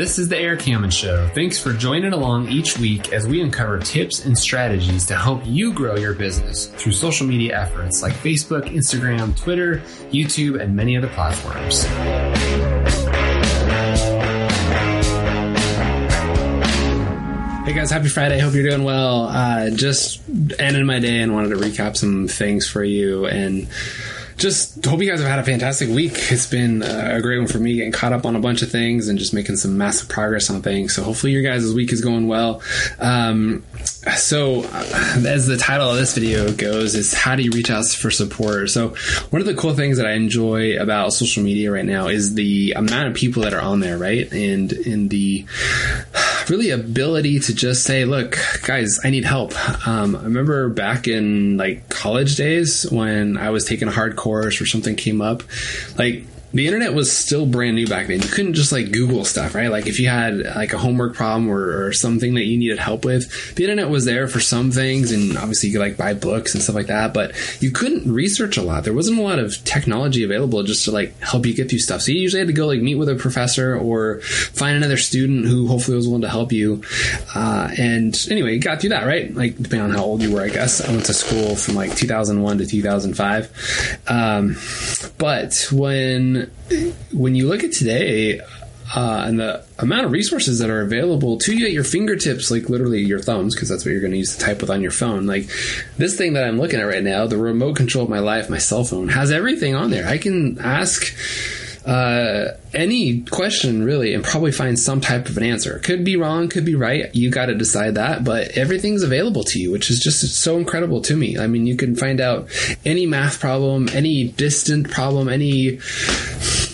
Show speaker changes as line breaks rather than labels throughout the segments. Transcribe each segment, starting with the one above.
This is the Erik Hammond Show. Thanks for joining along each week as we uncover tips and strategies to help you grow your business through social media efforts like Facebook, Instagram, Twitter, YouTube, and many other platforms.
Hey guys, happy Friday. Hope you're doing well. Uh, just ended my day and wanted to recap some things for you and just hope you guys have had a fantastic week. It's been a great one for me, getting caught up on a bunch of things and just making some massive progress on things. So hopefully your guys' week is going well. Um, so as the title of this video goes is how do you reach out for support? So one of the cool things that i enjoy about social media right now is the amount of people that are on there right? And in the really ability to just say look guys i need help. Um, i remember back in like college days when i was taking a hard course or something came up like the internet was still brand new back then. You couldn't just like Google stuff, right? Like if you had like a homework problem or, or, something that you needed help with, the internet was there for some things, and obviously you could like buy books and stuff like that. But you couldn't research a lot. There wasn't a lot of technology available just to like help you get through stuff. So you usually had to go like meet with a professor or find another student who hopefully was willing to help you. Uh, and anyway, you got through that, right? Like depending on how old you were, I guess. I went to school from like 2001 to 2005. Um, but when when you look at today uh, and the amount of resources that are available to you at your fingertips, like literally your thumbs, because that's what you're going to use to type with on your phone. Like this thing that I'm looking at right now, the remote control of my life, my cell phone, has everything on there. I can ask uh, any question really and probably find some type of an answer. Could be wrong, could be right. You got to decide that, but everything's available to you, which is just so incredible to me. I mean, you can find out any math problem, any distant problem, any.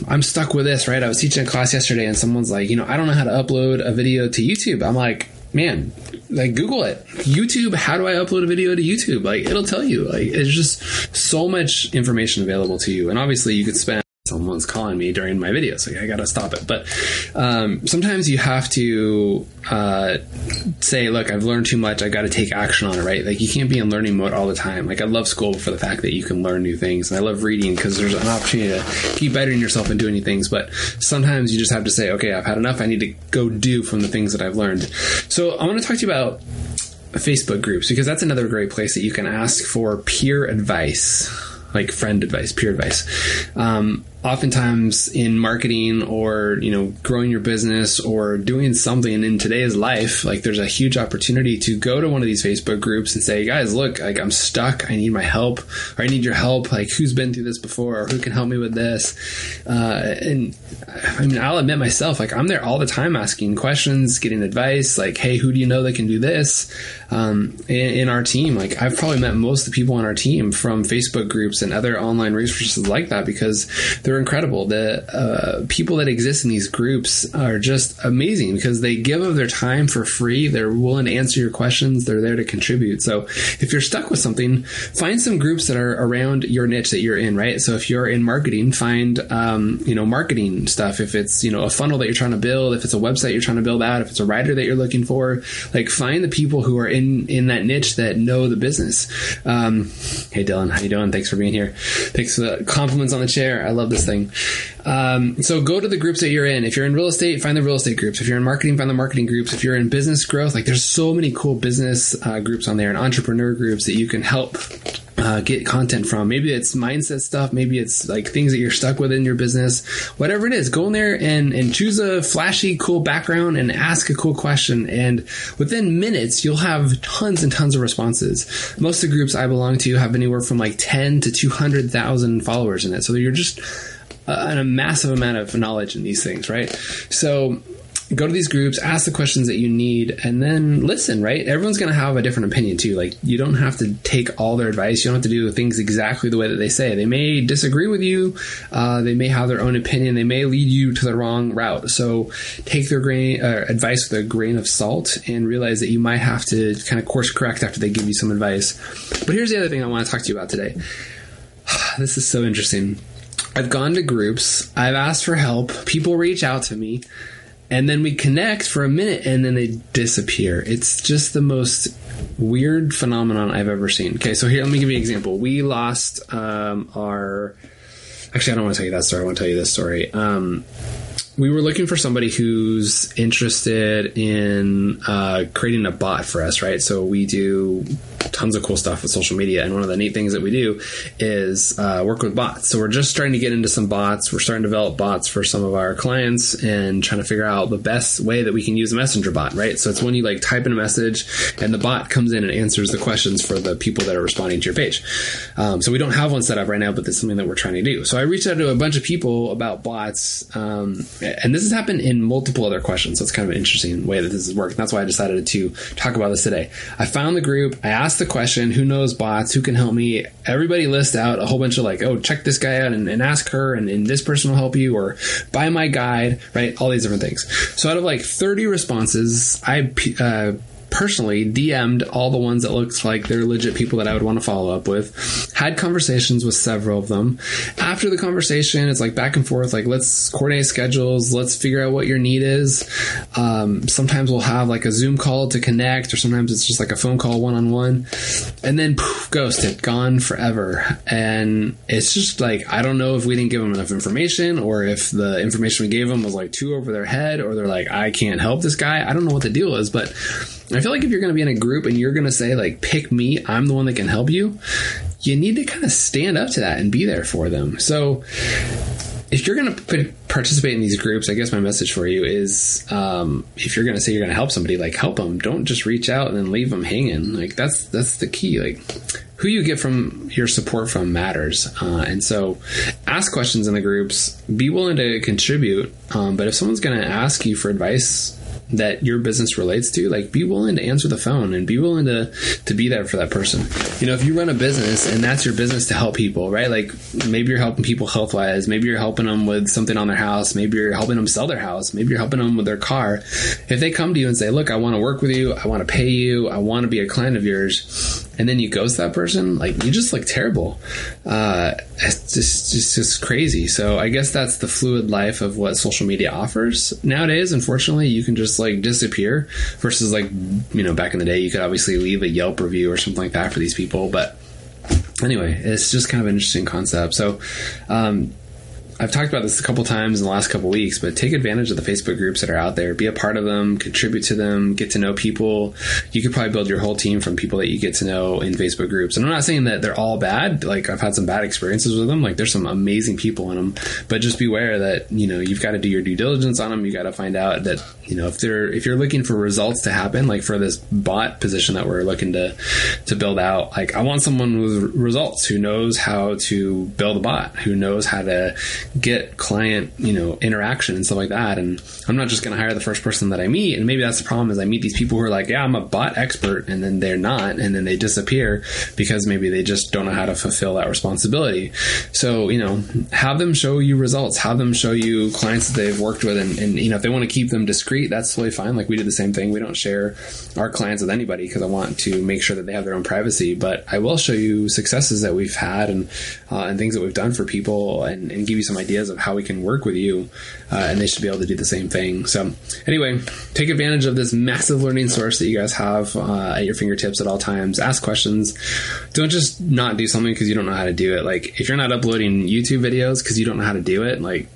I'm stuck with this, right? I was teaching a class yesterday and someone's like, you know, I don't know how to upload a video to YouTube. I'm like, man, like Google it. YouTube, how do I upload a video to YouTube? Like it'll tell you. Like it's just so much information available to you. And obviously you could spend someone's calling me during my video, so I gotta stop it. But um, sometimes you have to uh, say, "Look, I've learned too much. I got to take action on it." Right? Like you can't be in learning mode all the time. Like I love school for the fact that you can learn new things, and I love reading because there's an opportunity to keep bettering yourself and doing new things. But sometimes you just have to say, "Okay, I've had enough. I need to go do from the things that I've learned." So I want to talk to you about Facebook groups because that's another great place that you can ask for peer advice like friend advice, peer advice. Um, oftentimes in marketing or you know growing your business or doing something in today's life like there's a huge opportunity to go to one of these facebook groups and say guys look like i'm stuck. I need my help. Or i need your help. Like who's been through this before? Or who can help me with this? Uh, and i mean i'll admit myself like i'm there all the time asking questions getting advice like hey who do you know that can do this? Um, in, in our team like i've probably met most of the people on our team from facebook groups and other online resources like that because they're they're incredible. The uh, people that exist in these groups are just amazing because they give of their time for free. They're willing to answer your questions. They're there to contribute. So if you're stuck with something, find some groups that are around your niche that you're in, right? So if you're in marketing, find um, you know marketing stuff. If it's you know a funnel that you're trying to build, if it's a website you're trying to build out, if it's a writer that you're looking for, like find the people who are in in that niche that know the business. Um, hey Dylan, how you doing? Thanks for being here. Thanks for the compliments on the chair. I love this thing. Um, so go to the groups that you're in. If you're in real estate, find the real estate groups. If you're in marketing, find the marketing groups. If you're in business growth, like there's so many cool business uh, groups on there and entrepreneur groups that you can help uh, get content from. Maybe it's mindset stuff. Maybe it's like things that you're stuck with in your business. Whatever it is, go in there and, and choose a flashy, cool background and ask a cool question. And within minutes, you'll have tons and tons of responses. Most of the groups I belong to have anywhere from like 10 to 200,000 followers in it. So you're just a massive amount of knowledge in these things, right? So go to these groups, ask the questions that you need, and then listen, right? Everyone's going to have a different opinion too. Like, you don't have to take all their advice. You don't have to do things exactly the way that they say. They may disagree with you. Uh, they may have their own opinion. They may lead you to the wrong route. So take their grain, uh, advice with a grain of salt and realize that you might have to kind of course correct after they give you some advice. But here's the other thing I want to talk to you about today. this is so interesting. I've gone to groups. I've asked for help. People reach out to me and then we connect for a minute and then they disappear. It's just the most weird phenomenon I've ever seen. Okay, so here, let me give you an example. We lost um, our. Actually, I don't want to tell you that story. I want to tell you this story. Um, we were looking for somebody who's interested in uh, creating a bot for us, right? So we do tons of cool stuff with social media, and one of the neat things that we do is uh, work with bots. So we're just starting to get into some bots. We're starting to develop bots for some of our clients and trying to figure out the best way that we can use a messenger bot, right? So it's when you like type in a message and the bot comes in and answers the questions for the people that are responding to your page. Um, so we don't have one set up right now, but it's something that we're trying to do. So I reached out to a bunch of people about bots. Um, and this has happened in multiple other questions. So it's kind of an interesting way that this has worked. That's why I decided to talk about this today. I found the group. I asked the question, who knows bots? Who can help me? Everybody lists out a whole bunch of like, oh, check this guy out and, and ask her and, and, this person will help you or buy my guide, right? All these different things. So out of like 30 responses, I, uh, personally DM'd all the ones that looked like they're legit people that I would want to follow up with. Had conversations with several of them. After the conversation, it's like back and forth, like let's coordinate schedules, let's figure out what your need is. Um, sometimes we'll have like a Zoom call to connect, or sometimes it's just like a phone call one on one. And then poof, ghosted, gone forever. And it's just like, I don't know if we didn't give them enough information or if the information we gave them was like too over their head or they're like, I can't help this guy. I don't know what the deal is, but I feel like if you're going to be in a group and you're going to say like, pick me, I'm the one that can help you, you need to kind of stand up to that and be there for them. So if you're going to participate in these groups, I guess my message for you is, um, if you're going to say you're going to help somebody, like help them. Don't just reach out and then leave them hanging. Like that's that's the key. Like who you get from your support from matters. Uh, and so, ask questions in the groups. Be willing to contribute. Um, but if someone's going to ask you for advice that your business relates to, like be willing to answer the phone and be willing to to be there for that person. You know, if you run a business and that's your business to help people, right? Like maybe you're helping people health wise, maybe you're helping them with something on their house, maybe you're helping them sell their house, maybe you're helping them with their car. If they come to you and say, "Look, I want to work with you, I want to pay you, I want to be a client of yours," and then you ghost that person, like you just look terrible. Uh, it's just, just just crazy. So I guess that's the fluid life of what social media offers nowadays. Unfortunately, you can just like disappear versus like you know back in the day you could obviously leave a Yelp review or something like that for these people, but anyway, it's just kind of an interesting concept. So, um, I've talked about this a couple times in the last couple weeks, but take advantage of the Facebook groups that are out there. Be a part of them, contribute to them, get to know people. You could probably build your whole team from people that you get to know in Facebook groups. And I'm not saying that they're all bad. Like I've had some bad experiences with them. Like there's some amazing people in them, but just beware that, you know, you've got to do your due diligence on them. You got to find out that, you know, if they're, if you're looking for results to happen, like for this bot position that we're looking to, to build out, like I want someone with results who knows how to build a bot, who knows how to get client, you know, interaction and stuff like that. And I'm not just going to hire the first person that I meet. And maybe that's the problem is I meet these people who are like, yeah, I'm a bot expert. And then they're not. And then they disappear because maybe they just don't know how to fulfill that responsibility. So, you know, have them show you results, have them show you clients that they've worked with. And, and you know, if they want to keep them discreet, that's totally fine. Like we did the same thing. We don't share our clients with anybody because I want to make sure that they have their own privacy. But I will show you successes that we've had and, uh, and things that we've done for people and, and give you some ideas of how we can work with you, uh, and they should be able to do the same thing. So, anyway, take advantage of this massive learning source that you guys have uh, at your fingertips at all times. Ask questions. Don't just not do something because you don't know how to do it. Like, if you're not uploading YouTube videos because you don't know how to do it, like,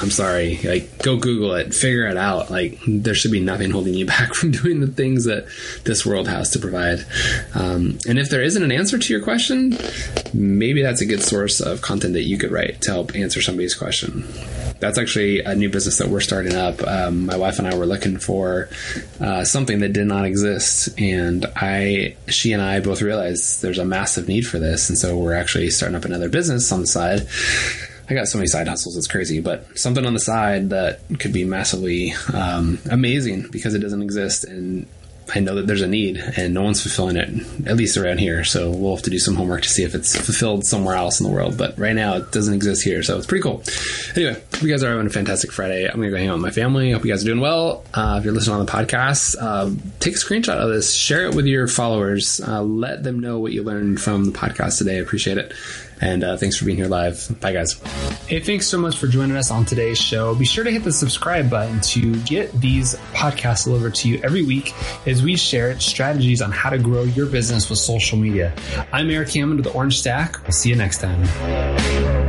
I'm sorry, like go Google it, figure it out. Like there should be nothing holding you back from doing the things that this world has to provide. Um, and if there isn't an answer to your question, maybe that's a good source of content that you could write to help answer somebody's question. That's actually a new business that we're starting up. Um, my wife and I were looking for uh, something that did not exist, and I, she and I both realized there's a massive need for this, and so we're actually starting up another business on the side I got so many side hustles, it's crazy. But something on the side that could be massively um, amazing because it doesn't exist, and I know that there's a need, and no one's fulfilling it, at least around here. So we'll have to do some homework to see if it's fulfilled somewhere else in the world. But right now, it doesn't exist here, so it's pretty cool. Anyway, you guys are having a fantastic Friday. I'm gonna go hang out with my family. Hope you guys are doing well. Uh, if you're listening on the podcast, uh, take a screenshot of this, share it with your followers, uh, let them know what you learned from the podcast today. I appreciate it. And uh, thanks for being here live. Bye, guys.
Hey, thanks so much for joining us on today's show. Be sure to hit the subscribe button to get these podcasts delivered to you every week as we share strategies on how to grow your business with social media. I'm Erik Hammond with the Orange Stack. We'll see you next time.